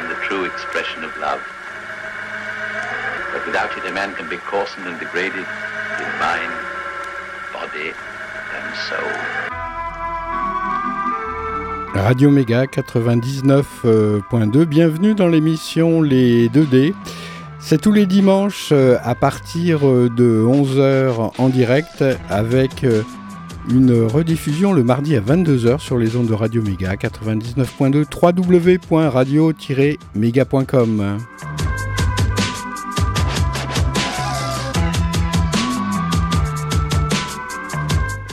in the true expression of love. But without it, a man can be coarsened and degraded in mind, body, and soul. Radio Méga 99.2, bienvenue dans l'émission Les 2D. C'est tous les dimanches euh, à partir euh, de 11h en direct avec euh, une rediffusion le mardi à 22h sur les ondes de Radio Méga 99.2 www.radio-méga.com.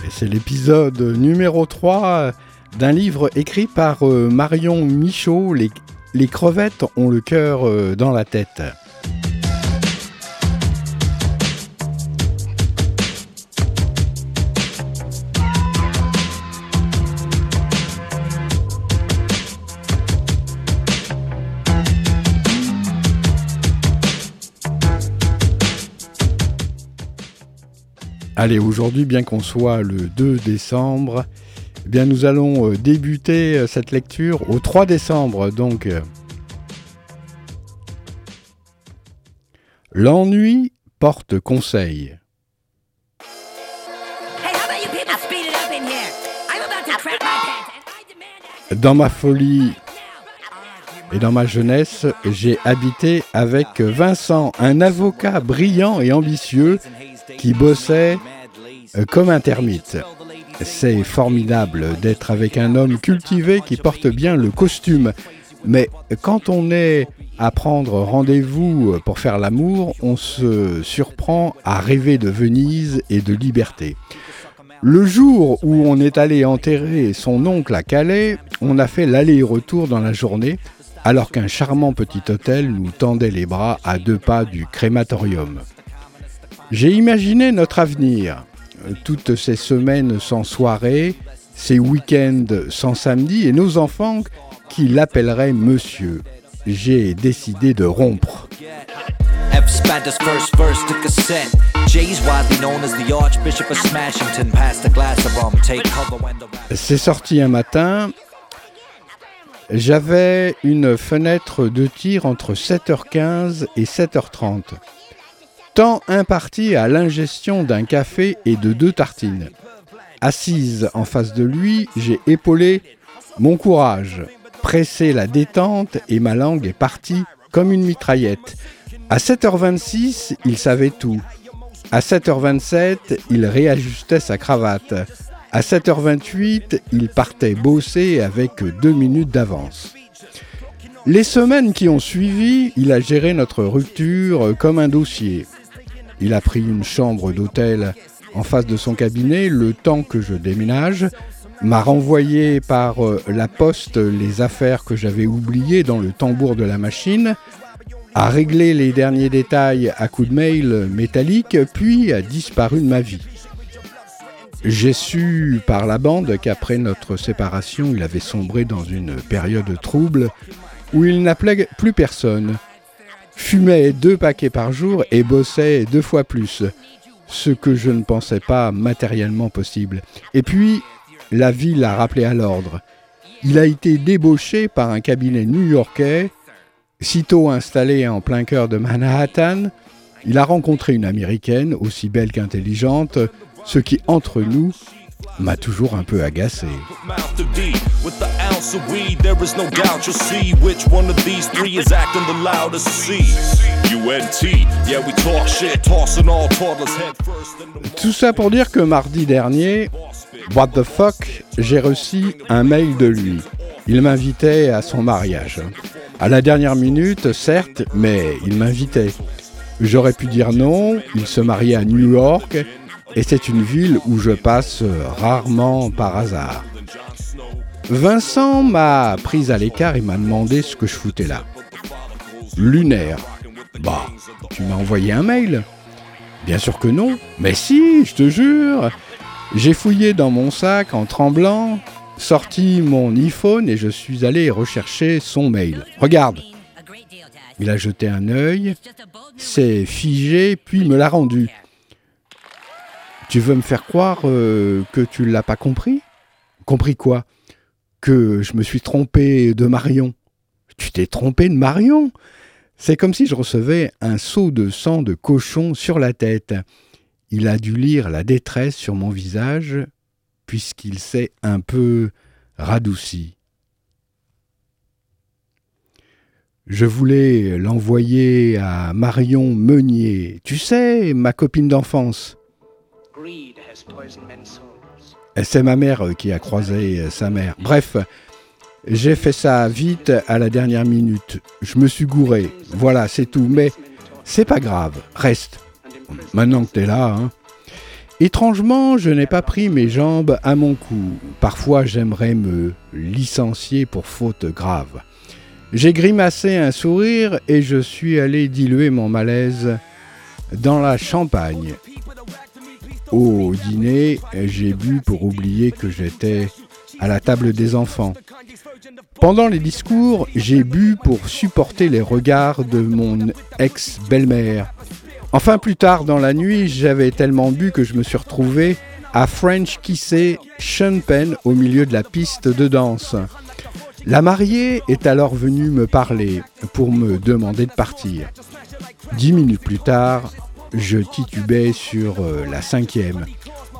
C'est l'épisode numéro 3 d'un livre écrit par euh, Marion Michaud, les, les, crevettes ont le cœur euh, dans la tête. Allez, aujourd'hui, bien qu'on soit le 2 décembre, eh bien, nous allons euh, débuter euh, cette lecture au 3 décembre. Donc, euh. l'ennui porte conseil. Dans ma folie et dans ma jeunesse, j'ai habité avec Vincent, un avocat brillant et ambitieux qui bossait comme un termite. C'est formidable d'être avec un homme cultivé qui porte bien le costume. Mais quand on est à prendre rendez-vous pour faire l'amour, on se surprend à rêver de Venise et de liberté. Le jour où on est allé enterrer son oncle à Calais, on a fait l'aller-retour dans la journée, alors qu'un charmant petit hôtel nous tendait les bras à deux pas du crématorium. J'ai imaginé notre avenir, toutes ces semaines sans soirée, ces week-ends sans samedi, et nos enfants qui l'appelleraient monsieur. J'ai décidé de rompre. C'est sorti un matin. J'avais une fenêtre de tir entre 7h15 et 7h30 temps imparti à l'ingestion d'un café et de deux tartines. Assise en face de lui, j'ai épaulé mon courage, pressé la détente et ma langue est partie comme une mitraillette. À 7h26, il savait tout. À 7h27, il réajustait sa cravate. À 7h28, il partait bosser avec deux minutes d'avance. Les semaines qui ont suivi, il a géré notre rupture comme un dossier. Il a pris une chambre d'hôtel en face de son cabinet le temps que je déménage, m'a renvoyé par euh, la poste les affaires que j'avais oubliées dans le tambour de la machine, a réglé les derniers détails à coups de mail métallique, puis a disparu de ma vie. J'ai su par la bande qu'après notre séparation, il avait sombré dans une période trouble où il n'appelait plus personne fumait deux paquets par jour et bossait deux fois plus, ce que je ne pensais pas matériellement possible. Et puis, la vie l'a rappelé à l'ordre. Il a été débauché par un cabinet new-yorkais, sitôt installé en plein cœur de Manhattan. Il a rencontré une américaine aussi belle qu'intelligente, ce qui, entre nous, m'a toujours un peu agacé. Tout ça pour dire que mardi dernier, what the fuck, j'ai reçu un mail de lui. Il m'invitait à son mariage. À la dernière minute, certes, mais il m'invitait. J'aurais pu dire non, il se mariait à New York, et c'est une ville où je passe rarement par hasard. Vincent m'a pris à l'écart et m'a demandé ce que je foutais là. lunaire. Bah, tu m'as envoyé un mail Bien sûr que non. Mais si, je te jure. J'ai fouillé dans mon sac en tremblant, sorti mon iPhone et je suis allé rechercher son mail. Regarde. Il a jeté un œil, s'est figé, puis me l'a rendu. Tu veux me faire croire euh, que tu l'as pas compris? Compris quoi? Que je me suis trompé de Marion. Tu t'es trompé de Marion C'est comme si je recevais un seau de sang de cochon sur la tête. Il a dû lire la détresse sur mon visage, puisqu'il s'est un peu radouci. Je voulais l'envoyer à Marion Meunier, tu sais, ma copine d'enfance. C'est ma mère qui a croisé sa mère. Bref, j'ai fait ça vite à la dernière minute. Je me suis gouré. Voilà, c'est tout. Mais c'est pas grave. Reste. Maintenant que t'es là, hein. Étrangement, je n'ai pas pris mes jambes à mon cou. Parfois, j'aimerais me licencier pour faute grave. J'ai grimacé un sourire et je suis allé diluer mon malaise dans la champagne. Au dîner, j'ai bu pour oublier que j'étais à la table des enfants. Pendant les discours, j'ai bu pour supporter les regards de mon ex-belle-mère. Enfin, plus tard dans la nuit, j'avais tellement bu que je me suis retrouvé à French kisser Sean Penn au milieu de la piste de danse. La mariée est alors venue me parler pour me demander de partir. Dix minutes plus tard, je titubais sur euh, la cinquième.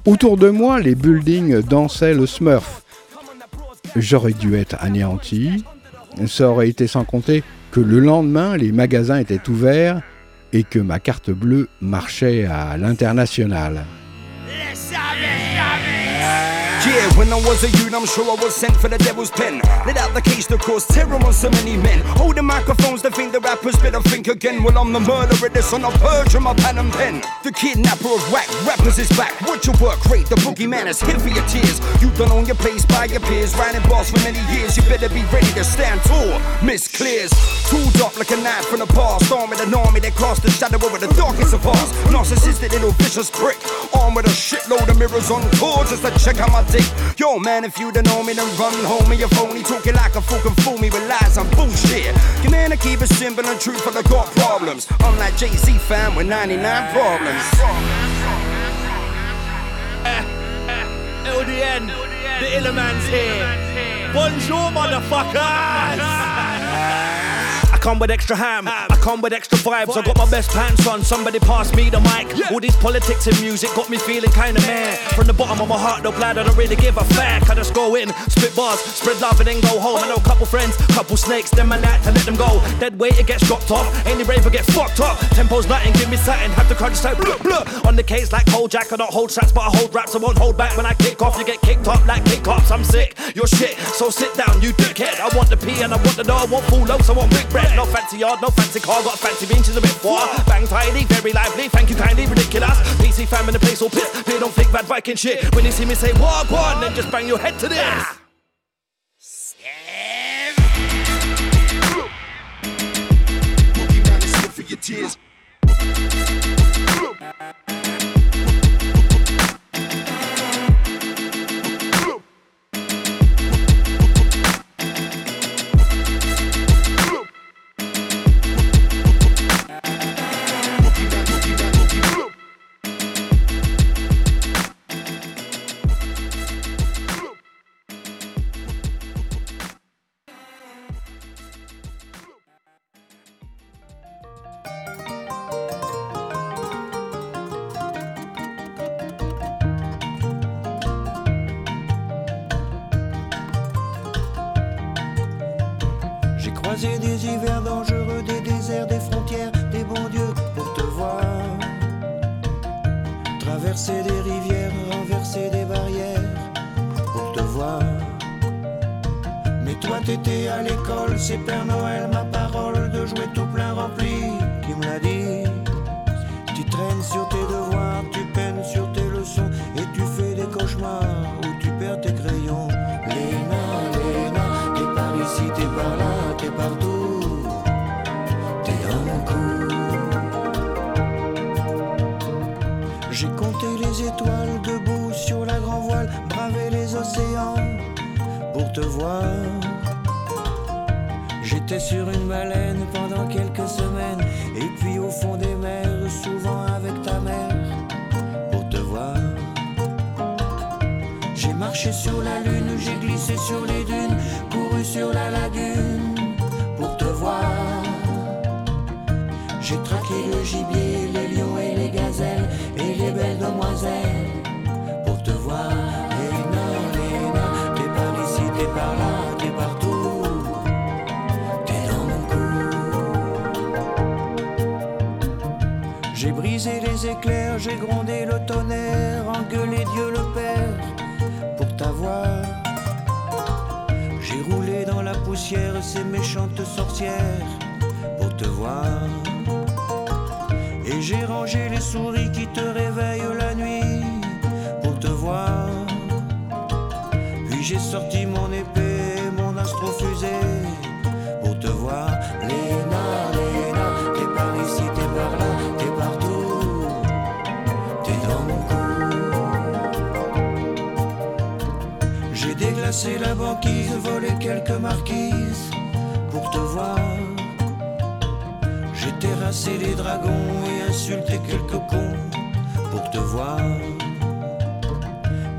Autour de moi, les buildings dansaient le Smurf. J'aurais dû être anéanti. Ça aurait été sans compter que le lendemain, les magasins étaient ouverts et que ma carte bleue marchait à l'international. Yeah, when I was a youth, I'm sure I was sent for the devil's pen. Let out the case to cause terror on so many men. Hold the microphones to think the rappers better think again. Well, I'm the murderer, this on a purge of my pen and pen. The kidnapper of whack rappers is back. Watch your work rate, the boogeyman is here for your tears. You done on your place by your peers, riding boss for many years. You better be ready to stand tall. Miss Clears, tooled up like a knife from the past. Arm an army that cast the shadow over the darkest of us. Narcissistic little vicious prick. Armed with a shitload of mirrors on tour just to check out my Yo, man, if you don't know me, then run home and your phony talking like a fool can fool me with lies and bullshit. Your man, I keep it simple and true, but I got problems. Unlike Jay Z, fam, with 99 problems. LDN, the Illerman's here. Bonjour, motherfuckers! come with extra ham. I come with extra vibes. I got my best pants on. Somebody pass me the mic. All these politics and music got me feeling kinda mad. From the bottom of my heart, no glad I don't really give a fuck. I just go in, spit bars, spread love, and then go home. I know a couple friends, couple snakes, then my night to let them go. Dead weight, it gets dropped off. Any raver get fucked up. Tempo's nothing, give me something. Have to crunch like blah blah. On the case like jack, I don't hold tracks, but I hold raps. I won't hold back when I kick off. You get kicked up like kick ups. I'm sick, you're shit, so sit down, you dickhead. I want the P and I want the dough. I want full loaves, I want big bread. No fancy yard, no fancy car, got fancy beans, a bit far. Bang tidy, very lively, thank you kindly, ridiculous. PC fam in the place all pissed, they don't think bad Viking shit. When you see me say walk on, then just bang your head to this. your tears. J'ai brisé les éclairs, j'ai grondé le tonnerre, engueulé Dieu le Père pour t'avoir. J'ai roulé dans la poussière ces méchantes sorcières pour te voir. Et j'ai rangé les souris qui te réveillent la nuit pour te voir. Puis j'ai sorti mon épée, mon astrofusée Déglacé la banquise, volé quelques marquises pour te voir. J'ai terrassé les dragons et insulté quelques cons pour te voir.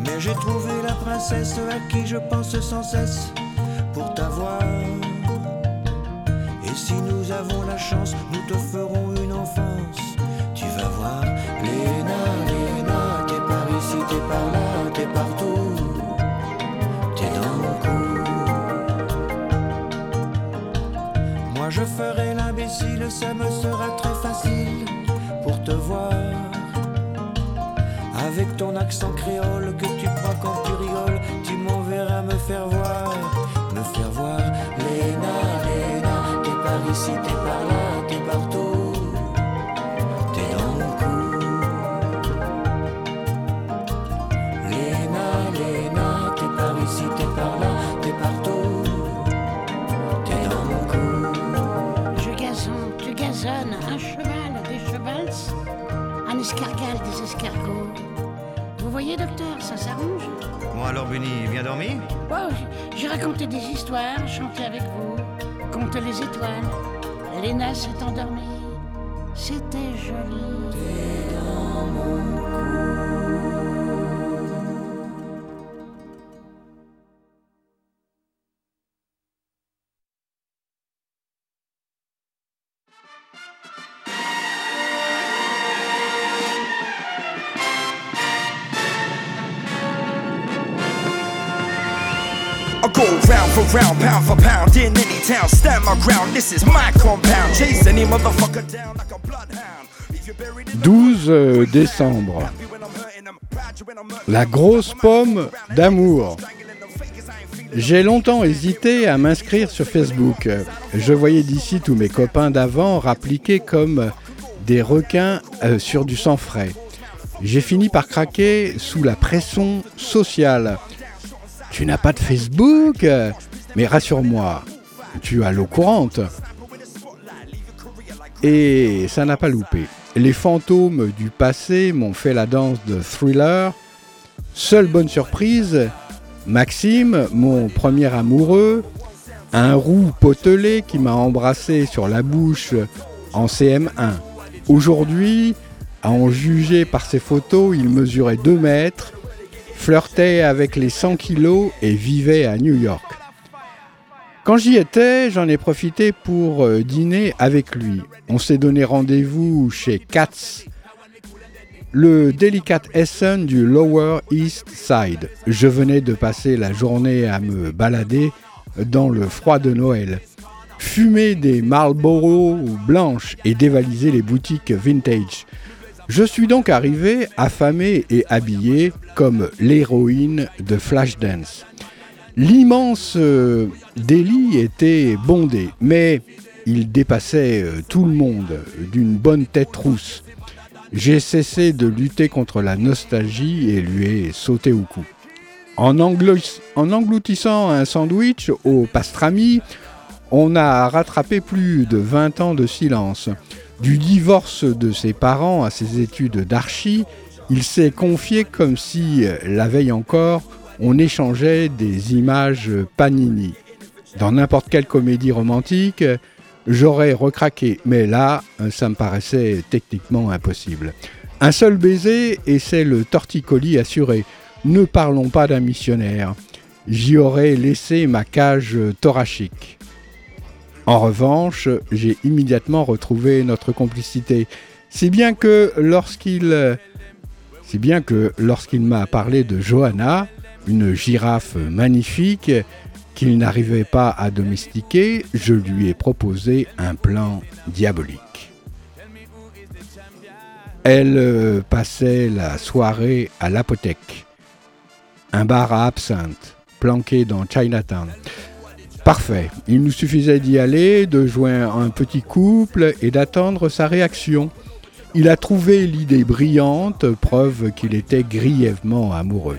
Mais j'ai trouvé la princesse à qui je pense sans cesse pour t'avoir. Et si nous avons la chance, nous te ferons une enfance. Tu vas voir, Léna, Léna, t'es par ici, t'es par là, t'es partout. Je ferai l'imbécile, ça me sera très facile pour te voir. Avec ton accent créole que tu prends quand tu rigoles, tu m'enverras me faire voir, me faire voir. Léna, Léna, t'es par ici, t'es par là, un escargal, des escargots. Vous voyez, docteur, ça s'arrange Bon alors Bunny, bien dormi Oh, j'ai raconté des histoires, chanté avec vous, compté les étoiles. Léna s'est endormie. C'était joli. Round for round, pound for pound, in any town, stand my ground. This is my compound. Chase any motherfucker down like a bloodhound. If you're buried in 12 euh, décembre. La grosse pomme d'amour. J'ai longtemps hésité à m'inscrire sur Facebook. Je voyais d'ici tous mes copains d'avant rappliqués comme des requins euh, sur du sang frais. J'ai fini par craquer sous la pression sociale. Tu n'as pas de Facebook? Mais rassure-moi, tu as l'eau courante. Et ça n'a pas loupé. Les fantômes du passé m'ont fait la danse de thriller. Seule bonne surprise, Maxime, mon premier amoureux, un roux potelé qui m'a embrassé sur la bouche en CM1. Aujourd'hui, à en juger par ses photos, il mesurait 2 mètres, flirtait avec les 100 kilos et vivait à New York. Quand j'y étais, j'en ai profité pour euh, dîner avec lui. On s'est donné rendez-vous chez Katz, le Essen du Lower East Side. Je venais de passer la journée à me balader dans le froid de Noël, fumer des Marlboro blanches et dévaliser les boutiques vintage. Je suis donc arrivé affamé et habillé comme l'héroïne de Flashdance. L'immense euh, délit était bondé, mais il dépassait euh, tout le monde d'une bonne tête rousse. J'ai cessé de lutter contre la nostalgie et lui ai sauté au cou. En engloutissant un sandwich au pastrami, on a rattrapé plus de 20 ans de silence. Du divorce de ses parents à ses études d'archi, il s'est confié comme si, la veille encore, on échangeait des images Panini. Dans n'importe quelle comédie romantique, j'aurais recraqué, mais là, ça me paraissait techniquement impossible. Un seul baiser et c'est le torticolis assuré. Ne parlons pas d'un missionnaire. J'y aurais laissé ma cage thoracique. En revanche, j'ai immédiatement retrouvé notre complicité, si bien que lorsqu'il si bien que lorsqu'il m'a parlé de Johanna, une girafe magnifique qu'il n'arrivait pas à domestiquer, je lui ai proposé un plan diabolique. Elle euh, passait la soirée à l'apothèque, un bar à absinthe, planqué dans Chinatown. Parfait, il nous suffisait d'y aller, de joindre un petit couple et d'attendre sa réaction. Il a trouvé l'idée brillante, preuve qu'il était grièvement amoureux.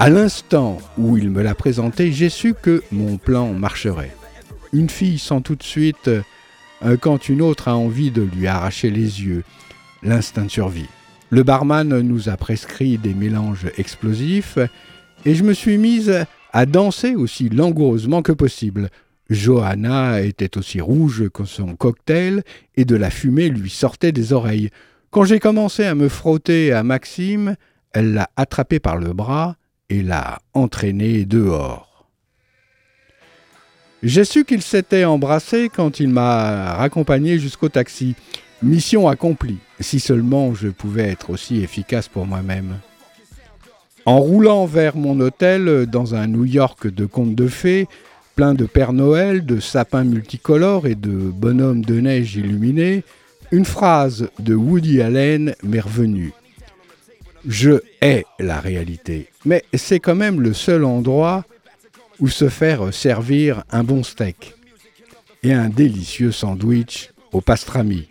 À l'instant où il me l'a présenté, j'ai su que mon plan marcherait. Une fille sent tout de suite quand une autre a envie de lui arracher les yeux. L'instinct de survie. Le barman nous a prescrit des mélanges explosifs et je me suis mise à danser aussi langoureusement que possible. Johanna était aussi rouge que son cocktail et de la fumée lui sortait des oreilles. Quand j'ai commencé à me frotter à Maxime, elle l'a attrapé par le bras et l'a entraîné dehors. J'ai su qu'il s'était embrassé quand il m'a raccompagné jusqu'au taxi. Mission accomplie, si seulement je pouvais être aussi efficace pour moi-même. En roulant vers mon hôtel dans un New York de contes de fées, plein de Père Noël, de sapins multicolores et de bonhommes de neige illuminés, une phrase de Woody Allen m'est revenue. Je hais la réalité, mais c'est quand même le seul endroit où se faire servir un bon steak et un délicieux sandwich au pastrami.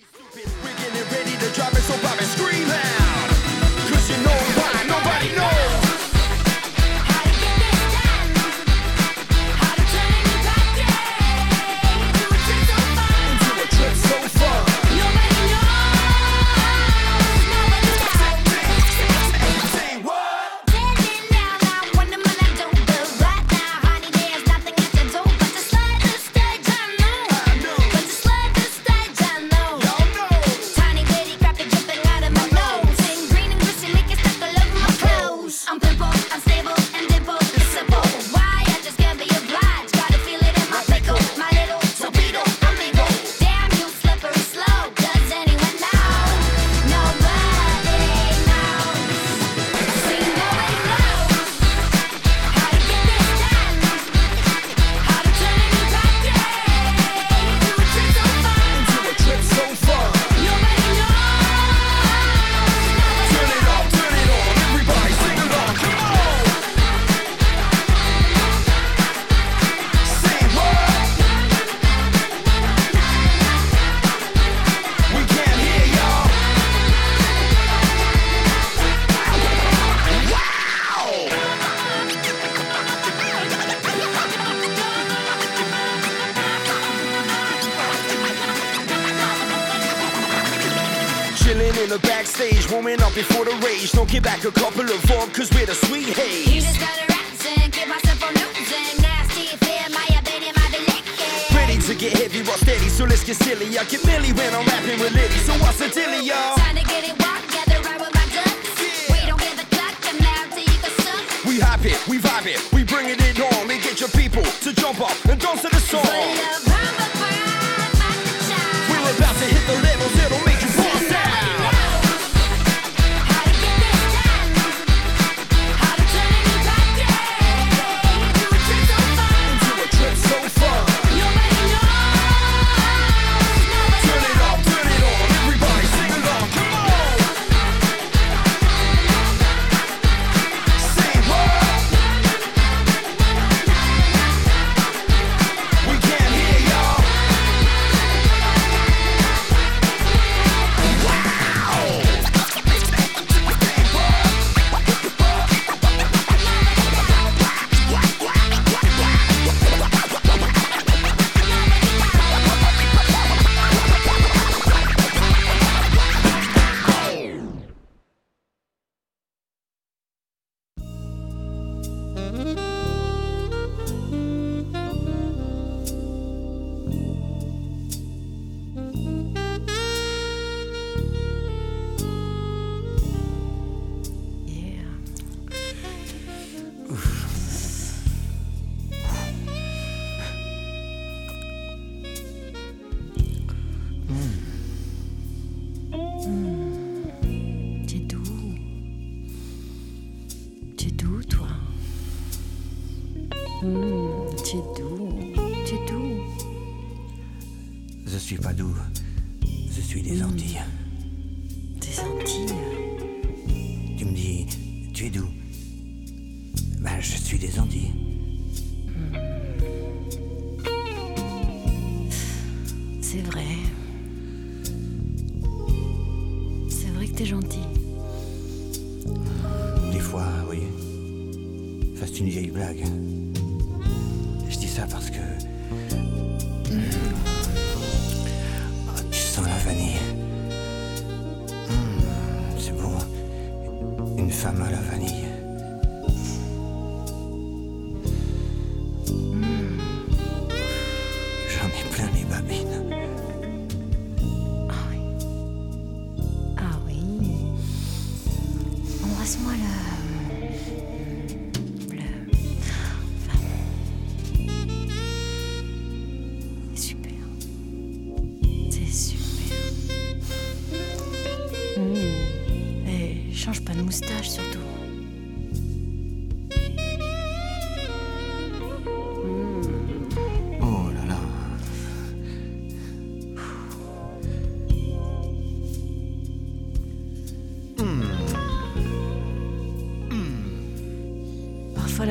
Embrasse-moi le. Le.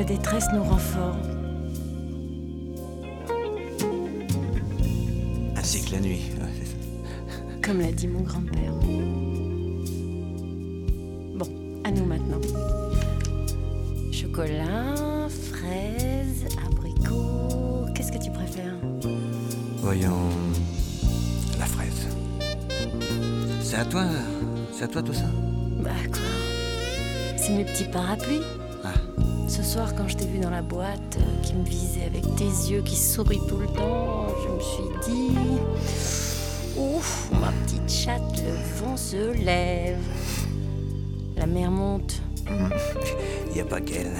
Détresse nous rend forts. Ainsi que la nuit. ouais, c'est ça. Comme l'a dit mon grand-père. Bon, à nous maintenant. Chocolat, fraises, abricots. Qu'est-ce que tu préfères? Voyons. La fraise. C'est à toi C'est à toi tout ça Bah quoi? C'est mes petits parapluies. La boîte, euh, qui me visait avec tes yeux qui sourient tout le temps, je me suis dit. Ouf, ma petite chatte, le vent se lève. La mer monte. Y a pas qu'elle.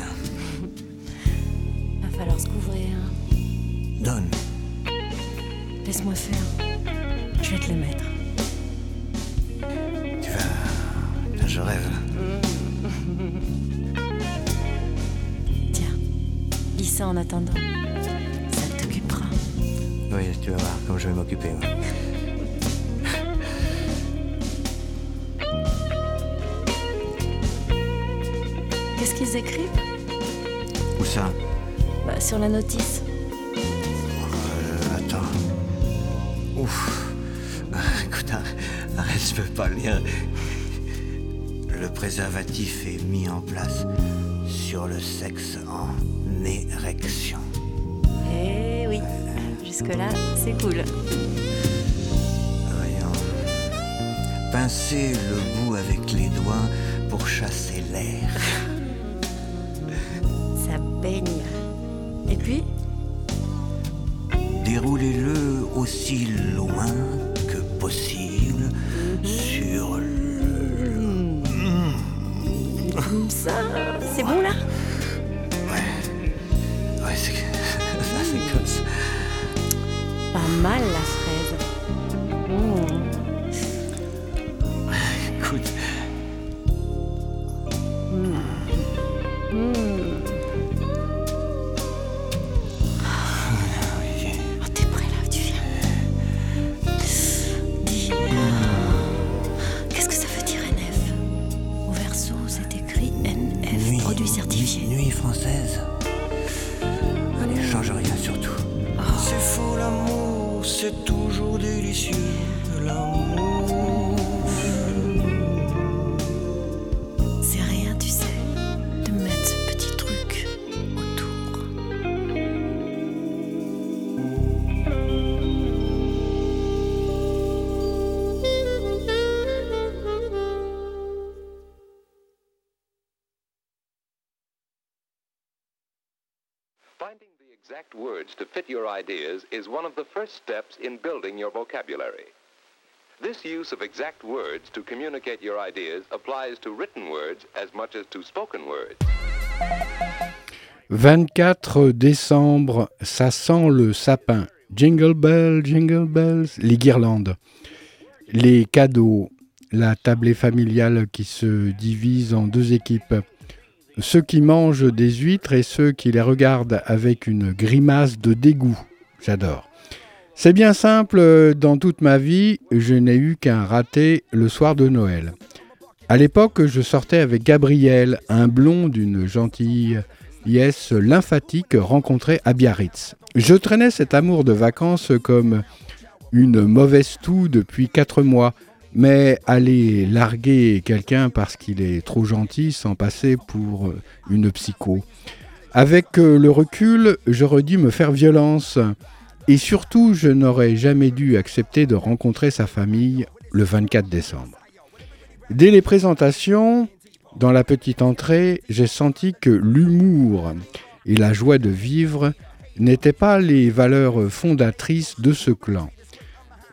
Va falloir se couvrir. Donne. Laisse-moi faire. Ça Bah, sur la notice. Euh, Attends. Ouf. Ah, Écoute, ar- arrête, je peux pas lire. Le préservatif est mis en place sur le sexe en érection. Eh oui, jusque-là, c'est cool. Voyons. Pincer le bout avec les doigts pour chasser l'air. Et puis Déroulez-le aussi loin que possible sur le... Comme ça, c'est bon là fit your ideas is one of the first steps in building your vocabulary. This use of exact words to communicate your ideas applies to written words as much as to spoken words. 24 décembre, ça sent le sapin. Jingle bells, jingle bells, les guirlandes, les cadeaux, la tablée familiale qui se divise en deux équipes. Ceux qui mangent des huîtres et ceux qui les regardent avec une grimace de dégoût. J'adore. C'est bien simple, dans toute ma vie, je n'ai eu qu'un raté le soir de Noël. À l'époque, je sortais avec Gabriel, un blond d'une gentillesse lymphatique rencontré à Biarritz. Je traînais cet amour de vacances comme une mauvaise toux depuis quatre mois, mais aller larguer quelqu'un parce qu'il est trop gentil sans passer pour une psycho. Avec le recul, j'aurais dû me faire violence. Et surtout, je n'aurais jamais dû accepter de rencontrer sa famille le 24 décembre. Dès les présentations, dans la petite entrée, j'ai senti que l'humour et la joie de vivre n'étaient pas les valeurs fondatrices de ce clan.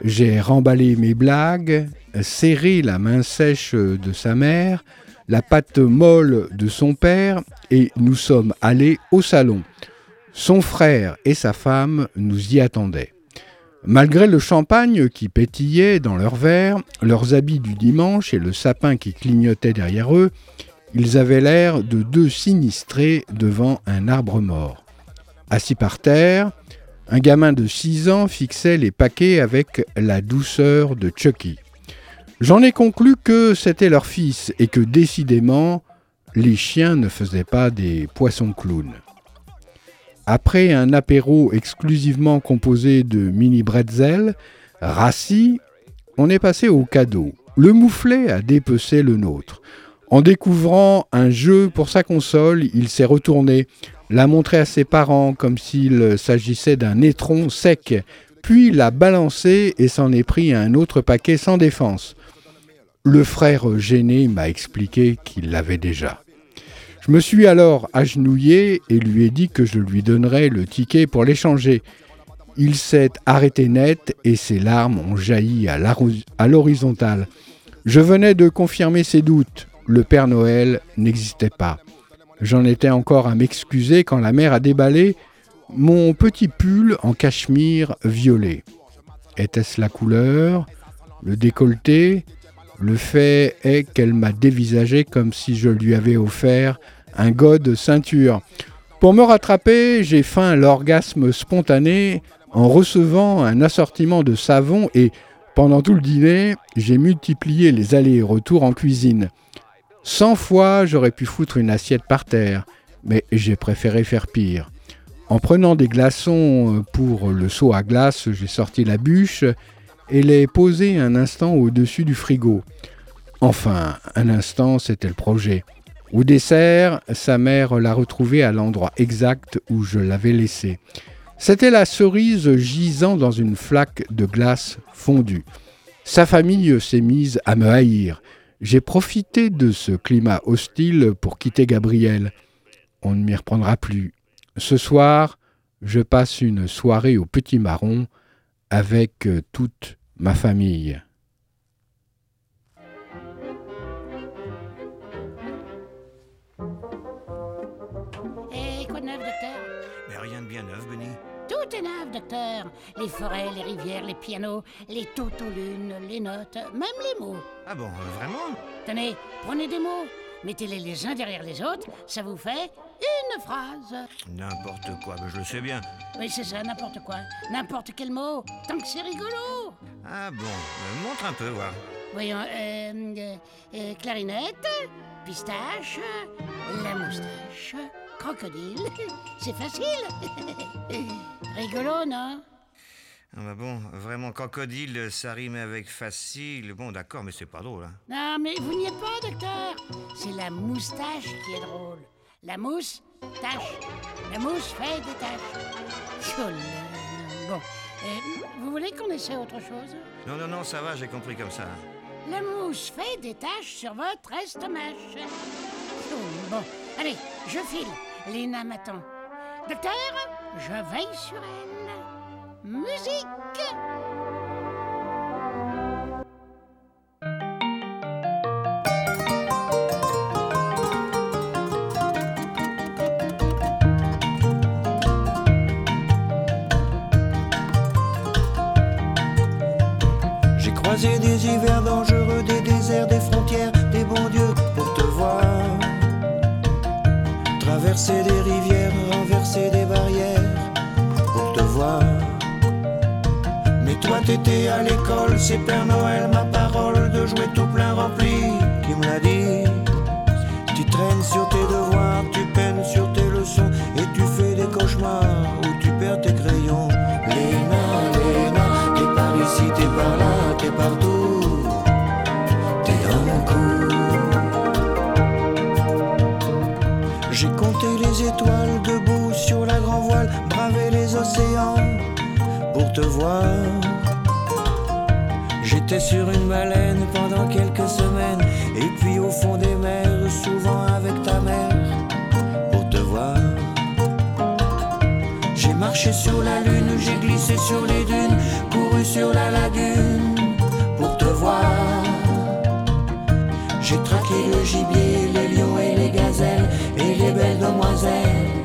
J'ai remballé mes blagues, serré la main sèche de sa mère, la patte molle de son père, et nous sommes allés au salon. Son frère et sa femme nous y attendaient. Malgré le champagne qui pétillait dans leurs verres, leurs habits du dimanche et le sapin qui clignotait derrière eux, ils avaient l'air de deux sinistrés devant un arbre mort. Assis par terre, un gamin de 6 ans fixait les paquets avec la douceur de Chucky. J'en ai conclu que c'était leur fils et que décidément, les chiens ne faisaient pas des poissons clowns. Après un apéro exclusivement composé de mini bretzels, rassis, on est passé au cadeau. Le mouflet a dépecé le nôtre. En découvrant un jeu pour sa console, il s'est retourné, l'a montré à ses parents comme s'il s'agissait d'un étron sec, puis l'a balancé et s'en est pris un autre paquet sans défense. Le frère gêné m'a expliqué qu'il l'avait déjà. Je me suis alors agenouillé et lui ai dit que je lui donnerais le ticket pour l'échanger. Il s'est arrêté net et ses larmes ont jailli à l'horizontale. Je venais de confirmer ses doutes. Le Père Noël n'existait pas. J'en étais encore à m'excuser quand la mère a déballé mon petit pull en cachemire violet. Était-ce la couleur Le décolleté Le fait est qu'elle m'a dévisagé comme si je lui avais offert un god ceinture. Pour me rattraper, j'ai feint l'orgasme spontané en recevant un assortiment de savon et, pendant tout le dîner, j'ai multiplié les allers et retours en cuisine. Cent fois, j'aurais pu foutre une assiette par terre, mais j'ai préféré faire pire. En prenant des glaçons pour le seau à glace, j'ai sorti la bûche et l'ai posée un instant au-dessus du frigo. Enfin, un instant, c'était le projet. Au dessert, sa mère l'a retrouvé à l'endroit exact où je l'avais laissé. C'était la cerise gisant dans une flaque de glace fondue. Sa famille s'est mise à me haïr. J'ai profité de ce climat hostile pour quitter Gabriel. On ne m'y reprendra plus. Ce soir, je passe une soirée au Petit Marron avec toute ma famille. docteur? Les forêts, les rivières, les pianos, les lunes, les notes, même les mots. Ah bon, euh, vraiment? Tenez, prenez des mots, mettez-les les uns derrière les autres, ça vous fait une phrase. N'importe quoi, mais je le sais bien. Oui, c'est ça, n'importe quoi. N'importe quel mot, tant que c'est rigolo. Ah bon, euh, montre un peu, voir. Voyons, euh, euh, clarinette, pistache, la moustache, crocodile. C'est facile. Rigolo, non? Ah bah bon, vraiment, crocodile, ça rime avec facile. Bon, d'accord, mais c'est pas drôle. Hein. Non, mais vous n'y êtes pas, docteur. C'est la moustache qui est drôle. La mousse, tache. La mousse fait des taches. Bon, euh, vous voulez qu'on essaie autre chose? Non, non, non, ça va, j'ai compris comme ça. La mousse fait des taches sur votre estomac. Bon, allez, je file. Lina m'attend. Docteur, je veille sur elle. Musique des hivers dangereux, des déserts, des frontières, des bons dieux pour te voir. Traverser des rivières, renverser des barrières pour te voir. toi t'étais à l'école, c'est Père Noël ma parole de jouer tout plein rempli qui me l'a dit. Tu traînes sur tes devoirs, J'étais sur une baleine pendant quelques semaines, et puis au fond des mers, souvent avec ta mère, pour te voir. J'ai marché sur la lune, j'ai glissé sur les dunes, couru sur la lagune, pour te voir. J'ai traqué le gibier, les lions et les gazelles, et les belles demoiselles,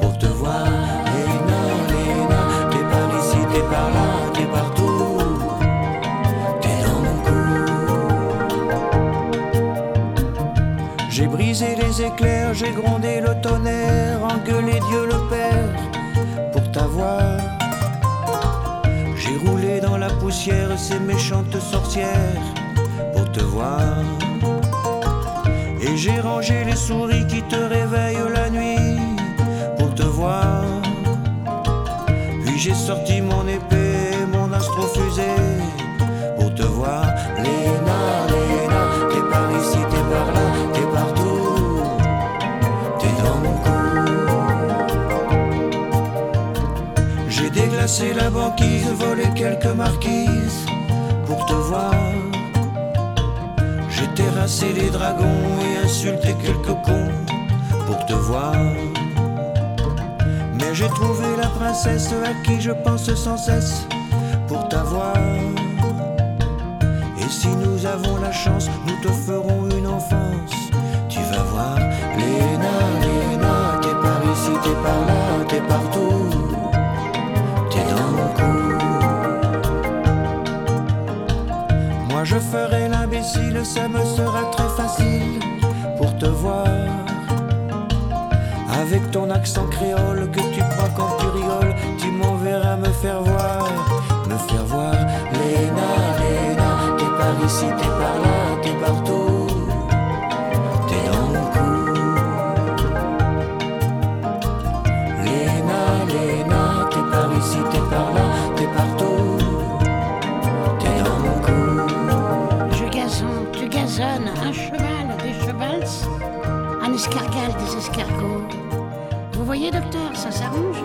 pour te voir. J'ai grondé le tonnerre, engueulé Dieu le Père pour t'avoir. J'ai roulé dans la poussière ces méchantes sorcières pour te voir. Et j'ai rangé les souris qui te réveillent Déglacé la banquise, volé quelques marquises pour te voir. J'ai terrassé les dragons et insulté quelques cons pour te voir. Mais j'ai trouvé la princesse à qui je pense sans cesse l'imbécile, ça me sera très facile pour te voir. Avec ton accent créole que tu prends quand tu rigoles, tu m'enverras me faire voir, me faire voir. Léna, Léna, t'es par ici, t'es par là, un escargal, des escargots. Vous voyez, docteur, ça s'arrange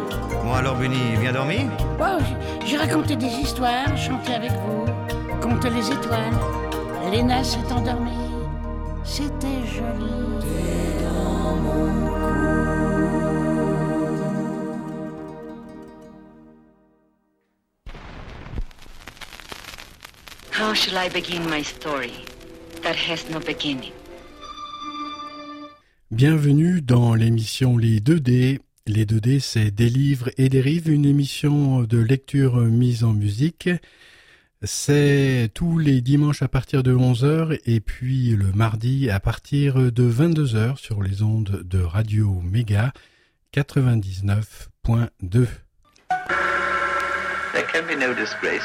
Bon alors Bunny, bien dormi Oh, j'ai raconté des histoires, chanté avec vous, compté les étoiles. Léna s'est endormie. C'était joli. How shall I begin my story that has no beginning? Bienvenue dans l'émission Les 2D. Les 2D, c'est des livres et des rives, une émission de lecture mise en musique. C'est tous les dimanches à partir de 11h et puis le mardi à partir de 22h sur les ondes de Radio Méga 99.2. There can be no disgrace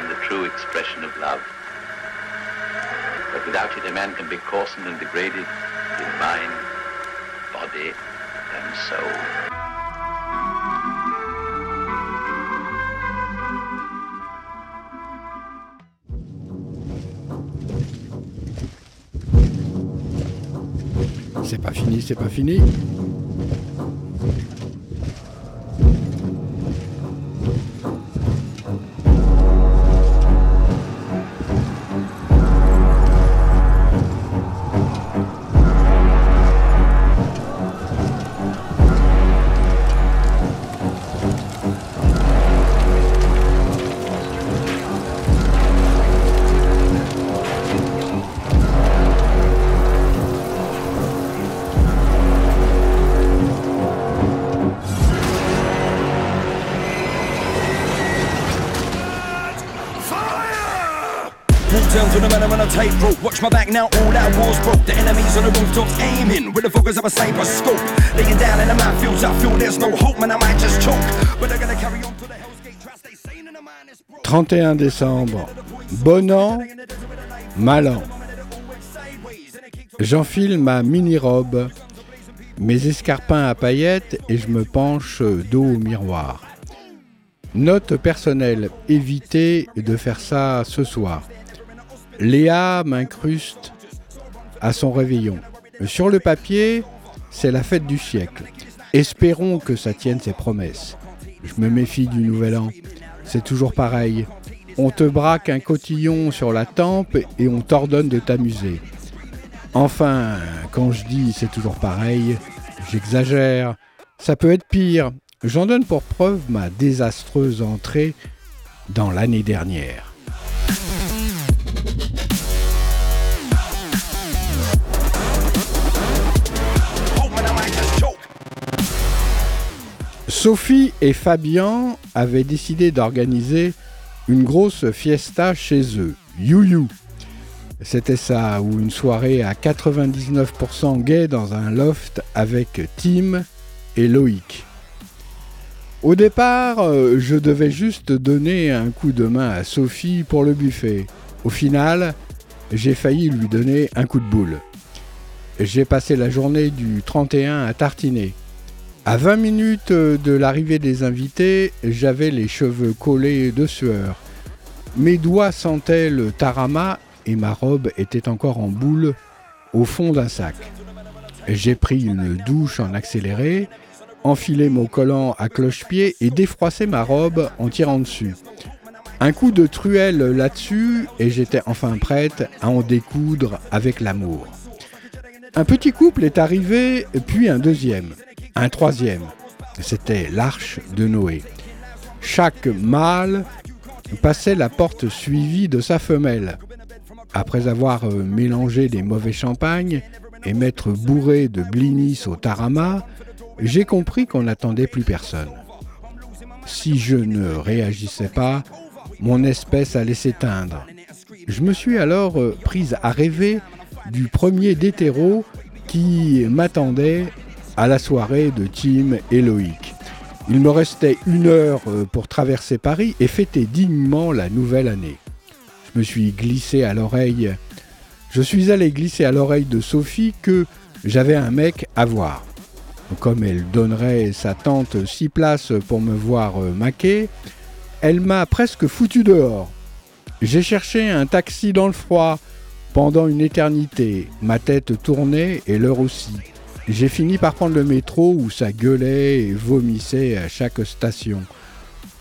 in the true expression of love. But without it, a man can be coarsened and degraded in mind, C'est pas fini, c'est pas fini. Tightrope. Watch my back now, all that war's broke. The enemies on the rooftops aiming with the focus of a sniper scope. Laying down in the minefields, I feel there's no hope, man. I might just choke. But they're gonna carry on to the hell's gate. Try stay sane in the mind is broke. 31 décembre. Bon an, mal an. J'enfile ma mini-robe, mes escarpins à paillettes et je me penche dos au miroir. Note personnelle, évitez de faire ça ce soir. Léa m'incruste à son réveillon. Sur le papier, c'est la fête du siècle. Espérons que ça tienne ses promesses. Je me méfie du nouvel an. C'est toujours pareil. On te braque un cotillon sur la tempe et on t'ordonne de t'amuser. Enfin, quand je dis c'est toujours pareil, j'exagère. Ça peut être pire. J'en donne pour preuve ma désastreuse entrée dans l'année dernière. Sophie et Fabien avaient décidé d'organiser une grosse fiesta chez eux, You C'était ça, ou une soirée à 99% gay dans un loft avec Tim et Loïc. Au départ, euh, je devais juste donner un coup de main à Sophie pour le buffet. Au final, j'ai failli lui donner un coup de boule. J'ai passé la journée du 31 à tartiner. À 20 minutes de l'arrivée des invités, j'avais les cheveux collés de sueur. Mes doigts sentaient le tarama et ma robe était encore en boule au fond d'un sac. J'ai pris une douche en accéléré, enfilé mon collant à cloche-pied et défroissé ma robe en tirant dessus. Un coup de truelle là-dessus et j'étais enfin prête à en découdre avec l'amour. Un petit couple est arrivé, puis un deuxième un troisième. C'était l'arche de Noé. Chaque mâle passait la porte suivie de sa femelle. Après avoir euh, mélangé des mauvais champagnes et m'être bourré de blinis au tarama, j'ai compris qu'on n'attendait plus personne. Si je ne réagissais pas, mon espèce allait s'éteindre. Je me suis alors euh, prise à rêver du premier d'hétéro qui m'attendait à la soirée de Tim et Loïc. Il me restait une heure euh, pour traverser Paris et fêter dignement la nouvelle année. Je me suis glissé à l'oreille. Je suis allé glisser à l'oreille de Sophie que j'avais un mec à voir. Comme elle donnerait sa tante six places pour me voir euh, maquer, elle m'a presque foutu dehors. J'ai cherché un taxi dans le froid pendant une éternité. Ma tête tournait et l'heure aussi. J'ai fini par prendre le métro où ça gueulait et vomissait à chaque station.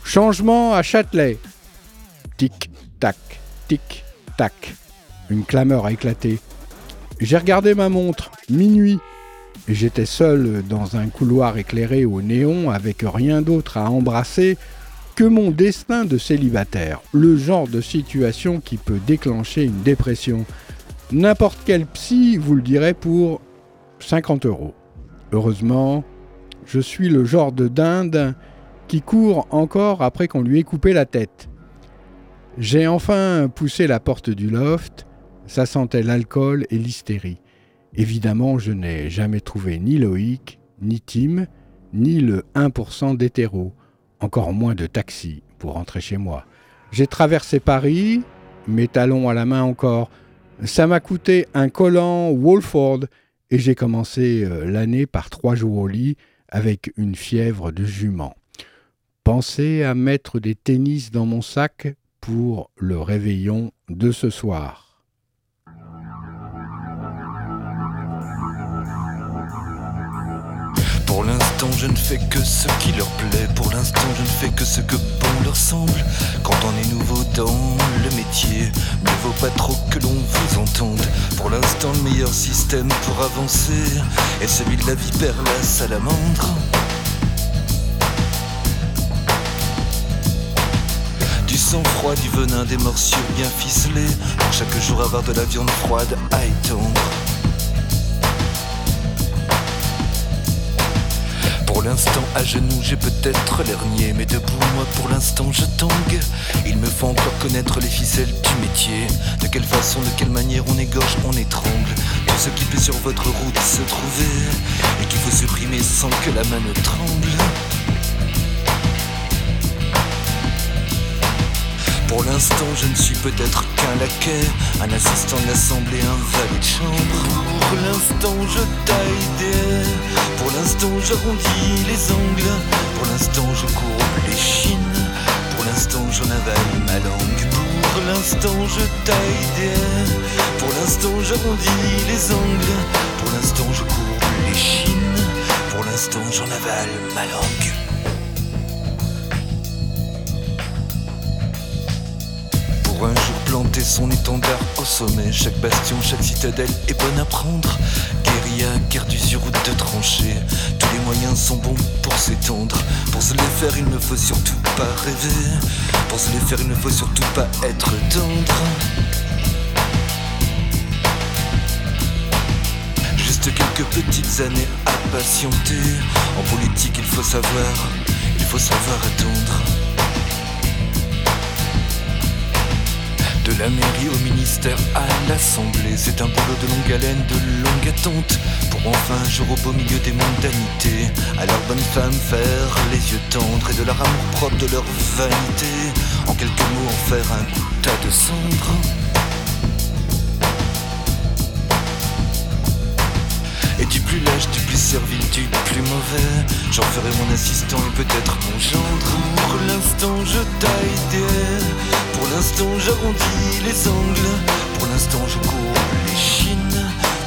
Changement à Châtelet. Tic, tac, tic, tac. Une clameur a éclaté. J'ai regardé ma montre, minuit. J'étais seul dans un couloir éclairé au néon avec rien d'autre à embrasser que mon destin de célibataire. Le genre de situation qui peut déclencher une dépression. N'importe quel psy vous le dirait pour 50 euros. Heureusement, je suis le genre de dinde qui court encore après qu'on lui ait coupé la tête. J'ai enfin poussé la porte du loft, ça sentait l'alcool et l'hystérie. Évidemment, je n'ai jamais trouvé ni Loïc, ni Tim, ni le 1% d'hétéro, encore moins de taxi pour rentrer chez moi. J'ai traversé Paris, mes talons à la main encore. Ça m'a coûté un collant Wolford et j'ai commencé euh, l'année par trois jours au lit avec une fièvre de jument. Pensez à mettre des tennis dans mon sac pour le réveillon de ce soir. Je ne fais que ce qui leur plaît. Pour l'instant, je ne fais que ce que bon leur semble. Quand on est nouveau dans le métier, ne vaut pas trop que l'on vous entende. Pour l'instant, le meilleur système pour avancer est celui de la vipère, la salamandre. Du sang-froid, du venin, des morsures bien ficelées. Pour chaque jour avoir de la viande froide à étendre. Pour l'instant, à genoux, j'ai peut-être l'hernier, mais debout, moi, pour l'instant, je tangue. Il me faut encore connaître les ficelles du métier. De quelle façon, de quelle manière on égorge, on étrangle. Tout ce qui peut sur votre route se trouver, et qu'il faut supprimer sans que la main ne tremble. Pour l'instant, je ne suis peut-être qu'un laquais, un assistant de l'assemblée, un valet de chambre. Pour l'instant, je taille des Pour l'instant, j'arrondis les angles. Pour l'instant, je courbe les chines. Pour l'instant, j'en avale ma langue. Pour l'instant, je taille des Pour l'instant, j'arrondis les angles. Pour l'instant, je courbe les chines. Pour l'instant, j'en avale ma langue. Un jour planter son étendard au sommet. Chaque bastion, chaque citadelle est bonne à prendre. Guérilla, guerre d'usure ou de tranchées. Tous les moyens sont bons pour s'étendre. Pour se les faire, il ne faut surtout pas rêver. Pour se les faire, il ne faut surtout pas être tendre. Juste quelques petites années à patienter. En politique, il faut savoir, il faut savoir attendre. De la mairie au ministère à l'Assemblée, c'est un boulot de longue haleine, de longue attente, pour enfin un jour au beau milieu des mondanités, à leurs bonnes femmes faire les yeux tendres et de leur amour propre, de leur vanité, en quelques mots en faire un tas de cendres. Plus lâche, du plus servile, du plus mauvais. J'en ferai mon assistant et peut-être mon gendre Pour l'instant je taille des Pour l'instant j'arrondis les angles. Pour l'instant je cours les chines.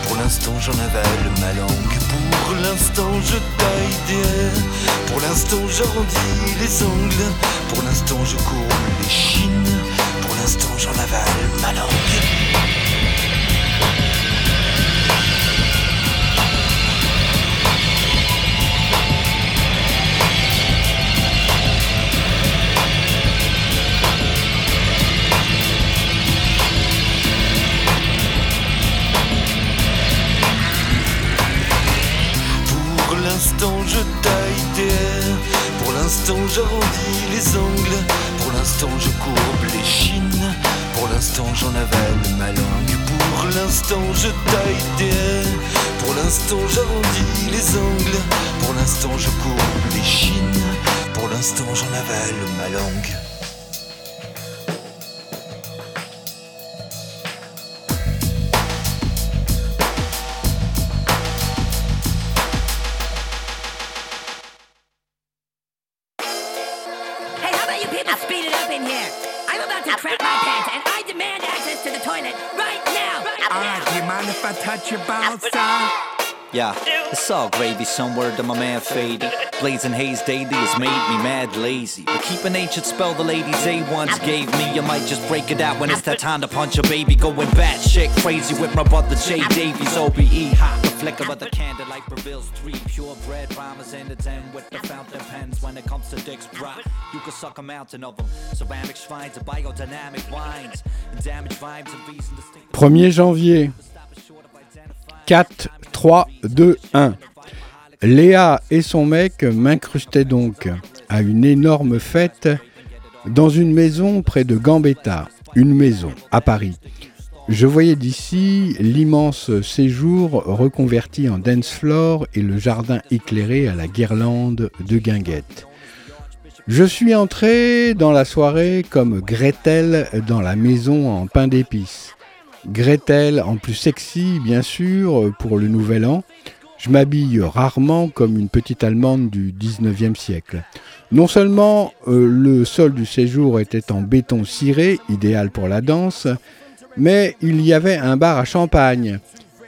Pour l'instant j'en avale ma langue. Pour l'instant je taille des Pour l'instant j'arrondis les angles. Pour l'instant je cours les chines. Pour l'instant j'en avale ma langue l'instant je taille des Pour l'instant j'arrondis les angles. Pour l'instant je courbe les chines. Pour l'instant j'en avale ma langue. Pour l'instant je taille des Pour l'instant j'arrondis les angles. Pour l'instant je courbe les chines. Pour l'instant j'en avale ma langue Yeah, it's all gravy, some word to my man Fady. Blazing haze daily has made me mad lazy. But keep an ancient spell the ladies A once gave me. I might just break it out when it's that time to punch a baby. Going bat shit crazy with my brother J Davies, OBE. Hot, the flicker of the candlelight reveals three purebred rhymers in the den with the fountain pens. When it comes to dicks, brah, you can suck a mountain of them. Ceramic shrines and biodynamic wines. And damage vibes and beats in the 1er janvier. 4, 3, 2, 1. Léa et son mec m'incrustaient donc à une énorme fête dans une maison près de Gambetta, une maison à Paris. Je voyais d'ici l'immense séjour reconverti en dance floor et le jardin éclairé à la guirlande de guinguettes. Je suis entré dans la soirée comme Gretel dans la maison en pain d'épices. Gretel en plus sexy, bien sûr, pour le nouvel an. Je m'habille rarement comme une petite Allemande du 19e siècle. Non seulement euh, le sol du séjour était en béton ciré, idéal pour la danse, mais il y avait un bar à champagne,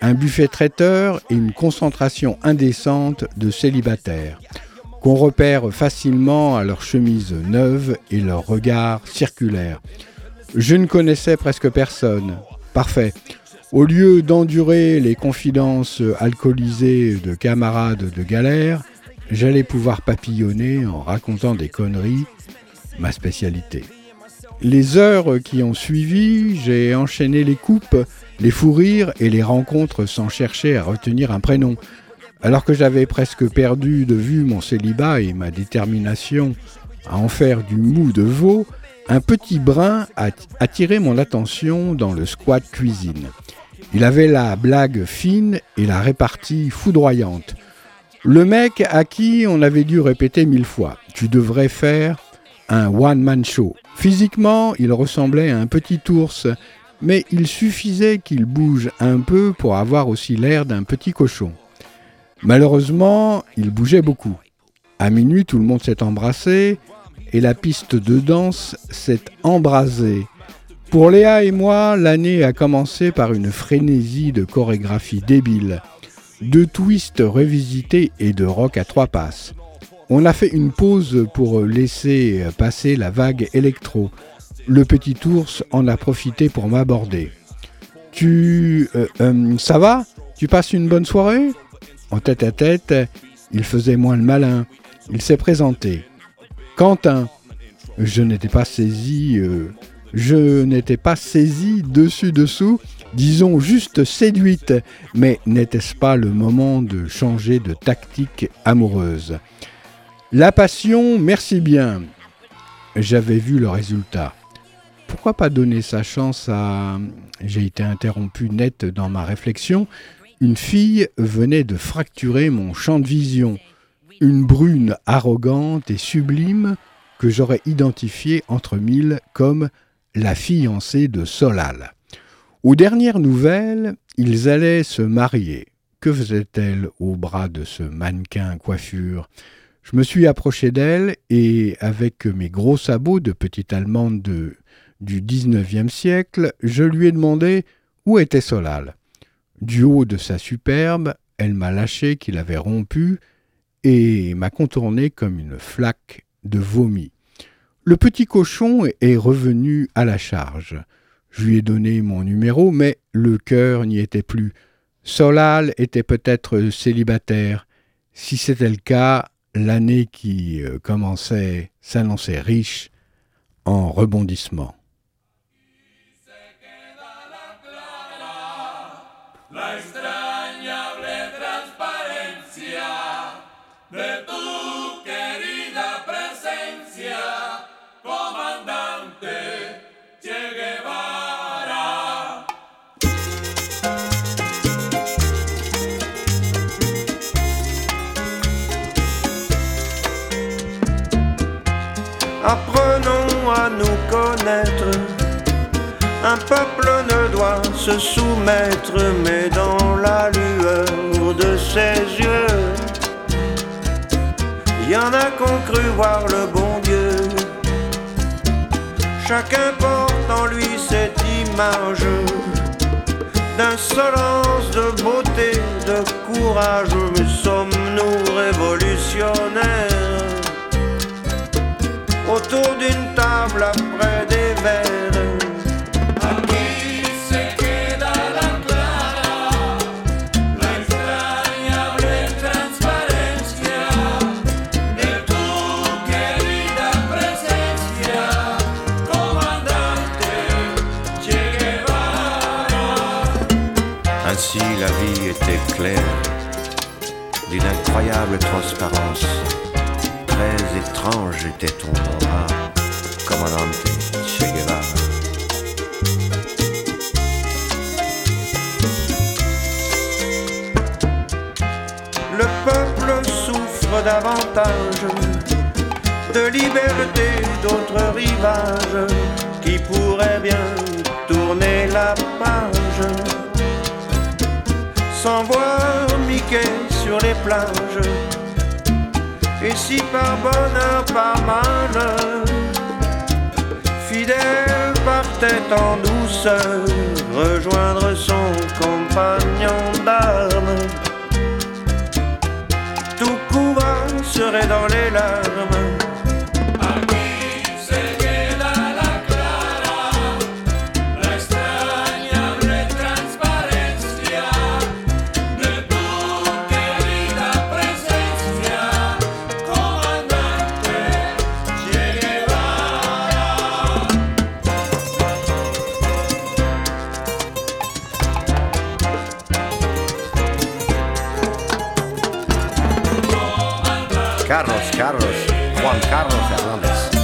un buffet traiteur et une concentration indécente de célibataires, qu'on repère facilement à leurs chemises neuves et leurs regards circulaires. Je ne connaissais presque personne, Parfait. Au lieu d'endurer les confidences alcoolisées de camarades de galère, j'allais pouvoir papillonner en racontant des conneries, ma spécialité. Les heures qui ont suivi, j'ai enchaîné les coupes, les fous rires et les rencontres sans chercher à retenir un prénom. Alors que j'avais presque perdu de vue mon célibat et ma détermination à en faire du mou de veau, un petit brin a attiré mon attention dans le squat cuisine. Il avait la blague fine et la répartie foudroyante. Le mec à qui on avait dû répéter mille fois Tu devrais faire un one-man show. Physiquement, il ressemblait à un petit ours, mais il suffisait qu'il bouge un peu pour avoir aussi l'air d'un petit cochon. Malheureusement, il bougeait beaucoup. À minuit, tout le monde s'est embrassé et la piste de danse s'est embrasée. Pour Léa et moi, l'année a commencé par une frénésie de chorégraphie débile, de twists revisités et de rock à trois passes. On a fait une pause pour laisser passer la vague électro. Le petit ours en a profité pour m'aborder. Tu... Euh, euh, ça va? Tu passes une bonne soirée? En tête à tête, il faisait moins le malin. Il s'est présenté. Quentin. Je n'étais pas saisi... Euh, je n'étais pas saisi dessus-dessous, disons juste séduite, mais n'était-ce pas le moment de changer de tactique amoureuse? La passion, merci bien. J'avais vu le résultat. Pourquoi pas donner sa chance à... J'ai été interrompu net dans ma réflexion. Une fille venait de fracturer mon champ de vision. Une brune arrogante et sublime que j'aurais identifiée entre mille comme la fiancée de Solal. Aux dernières nouvelles, ils allaient se marier. Que faisait-elle au bras de ce mannequin coiffure? Je me suis approché d'elle et, avec mes gros sabots de petite allemande de, du XIXe siècle, je lui ai demandé où était Solal. Du haut de sa superbe, elle m'a lâché qu'il avait rompu et m'a contourné comme une flaque de vomi. Le petit cochon est revenu à la charge. Je lui ai donné mon numéro, mais le cœur n'y était plus. Solal était peut-être célibataire. Si c'était le cas, l'année qui euh, commençait s'annonçait riche en rebondissements. Un peuple ne doit se soumettre, mais dans la lueur de ses yeux, il y en a qu'on cru voir le bon Dieu. Chacun porte en lui cette image d'insolence, de beauté, de courage. Mais sommes-nous révolutionnaires? autour d'une table après Le peuple souffre davantage de liberté d'autres rivages qui pourraient bien tourner la page. Sans voir Mickey sur les plages si par bonheur, par malheur, fidèle partait en douceur, rejoindre son compagnon d'armes, tout courant serait dans les larmes. Carlos Hernández.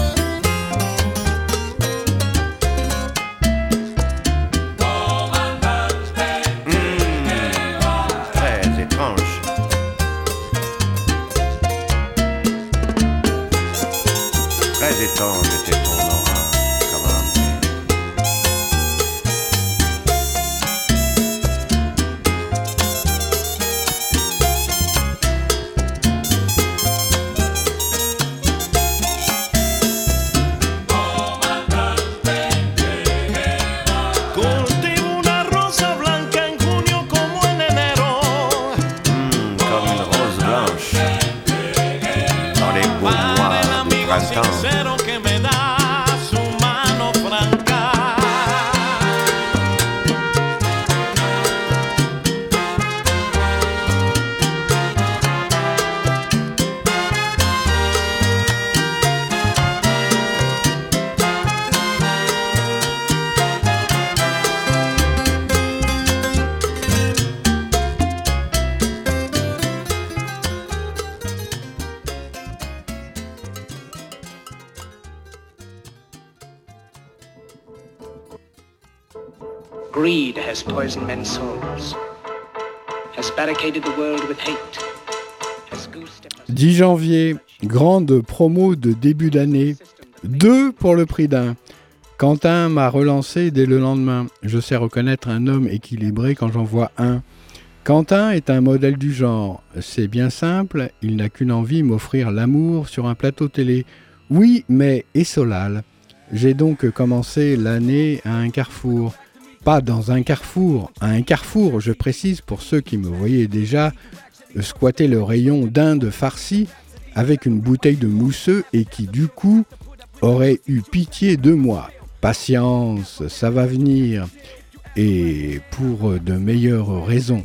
Promo de début d'année. Deux pour le prix d'un. Quentin m'a relancé dès le lendemain. Je sais reconnaître un homme équilibré quand j'en vois un. Quentin est un modèle du genre. C'est bien simple, il n'a qu'une envie, m'offrir l'amour sur un plateau télé. Oui, mais et Solal? J'ai donc commencé l'année à un carrefour. Pas dans un carrefour, à un carrefour, je précise pour ceux qui me voyaient déjà squatter le rayon d'Inde farci avec une bouteille de mousseux et qui du coup aurait eu pitié de moi. Patience, ça va venir, et pour de meilleures raisons.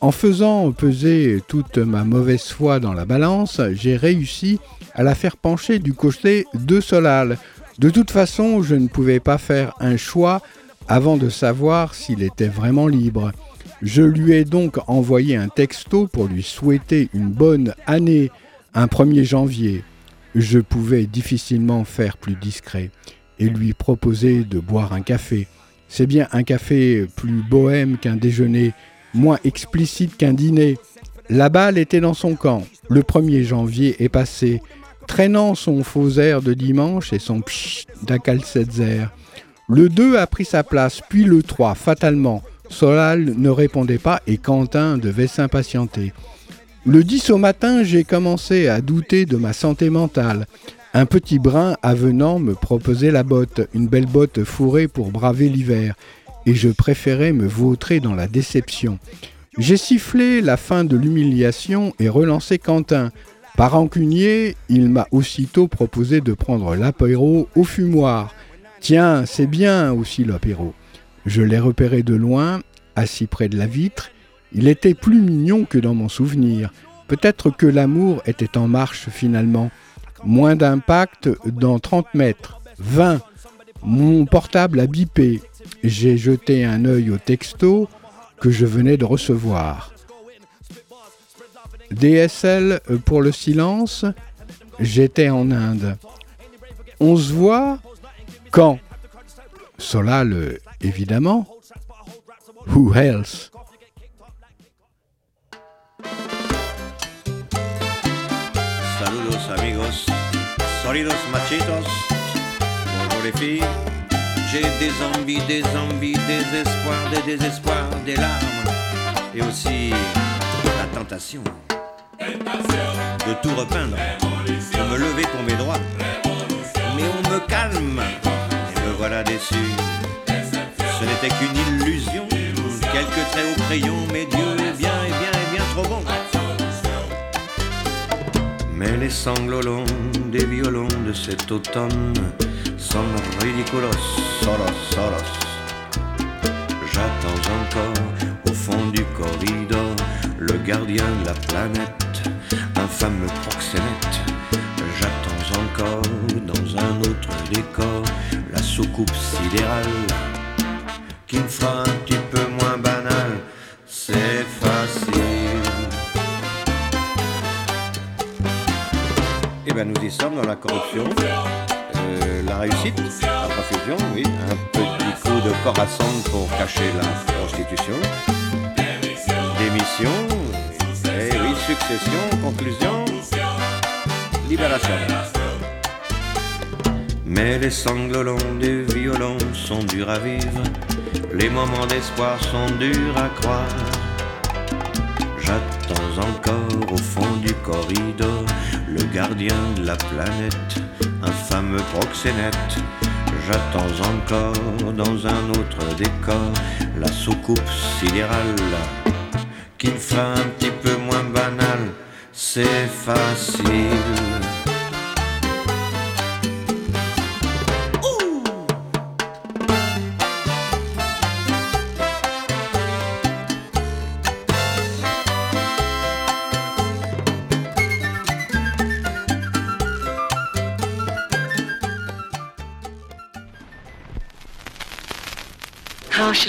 En faisant peser toute ma mauvaise foi dans la balance, j'ai réussi à la faire pencher du côté de Solal. De toute façon, je ne pouvais pas faire un choix avant de savoir s'il était vraiment libre. Je lui ai donc envoyé un texto pour lui souhaiter une bonne année, un 1er janvier. Je pouvais difficilement faire plus discret et lui proposer de boire un café. C'est bien un café plus bohème qu'un déjeuner, moins explicite qu'un dîner. La balle était dans son camp. Le 1er janvier est passé, traînant son faux air de dimanche et son pshh d'Akalsetzer. Le 2 a pris sa place, puis le 3, fatalement. Solal ne répondait pas et Quentin devait s'impatienter. Le 10 au matin, j'ai commencé à douter de ma santé mentale. Un petit brin avenant me proposait la botte, une belle botte fourrée pour braver l'hiver, et je préférais me vautrer dans la déception. J'ai sifflé la fin de l'humiliation et relancé Quentin. Par rancunier, il m'a aussitôt proposé de prendre l'apéro au fumoir. Tiens, c'est bien aussi l'apéro. Je l'ai repéré de loin, assis près de la vitre. Il était plus mignon que dans mon souvenir. Peut-être que l'amour était en marche finalement. Moins d'impact dans 30 mètres. 20. Mon portable a bipé. J'ai jeté un œil au texto que je venais de recevoir. DSL pour le silence. J'étais en Inde. On se voit quand? Solal évidemment. Who else? Les filles. J'ai des envies, des envies, des espoirs, des désespoirs, des larmes et aussi la tentation de tout repeindre, de me lever pour mes droits. Mais on me calme et me voilà déçu. Ce n'était qu'une illusion, quelques traits au crayon, mais Dieu est bien et bien et bien trop bon. Mais les sanglots longs des violons de cet automne sont ridiculos, solos, solos. J'attends encore au fond du corridor le gardien de la planète, un fameux proxénète. J'attends encore dans un autre décor la soucoupe sidérale qui me fera un petit peu moins banal, c'est ben nous y sommes dans la corruption, euh, la réussite, la profusion, oui, un petit coup de corps à sonde pour cacher la prostitution, démission, et oui, succession, conclusion, libération. Mais les sanglots des violons sont durs à vivre. Les moments d'espoir sont durs à croire. Le gardien de la planète, un fameux proxénète. J'attends encore dans un autre décor la soucoupe sidérale qui me fera un petit peu moins banal. C'est facile.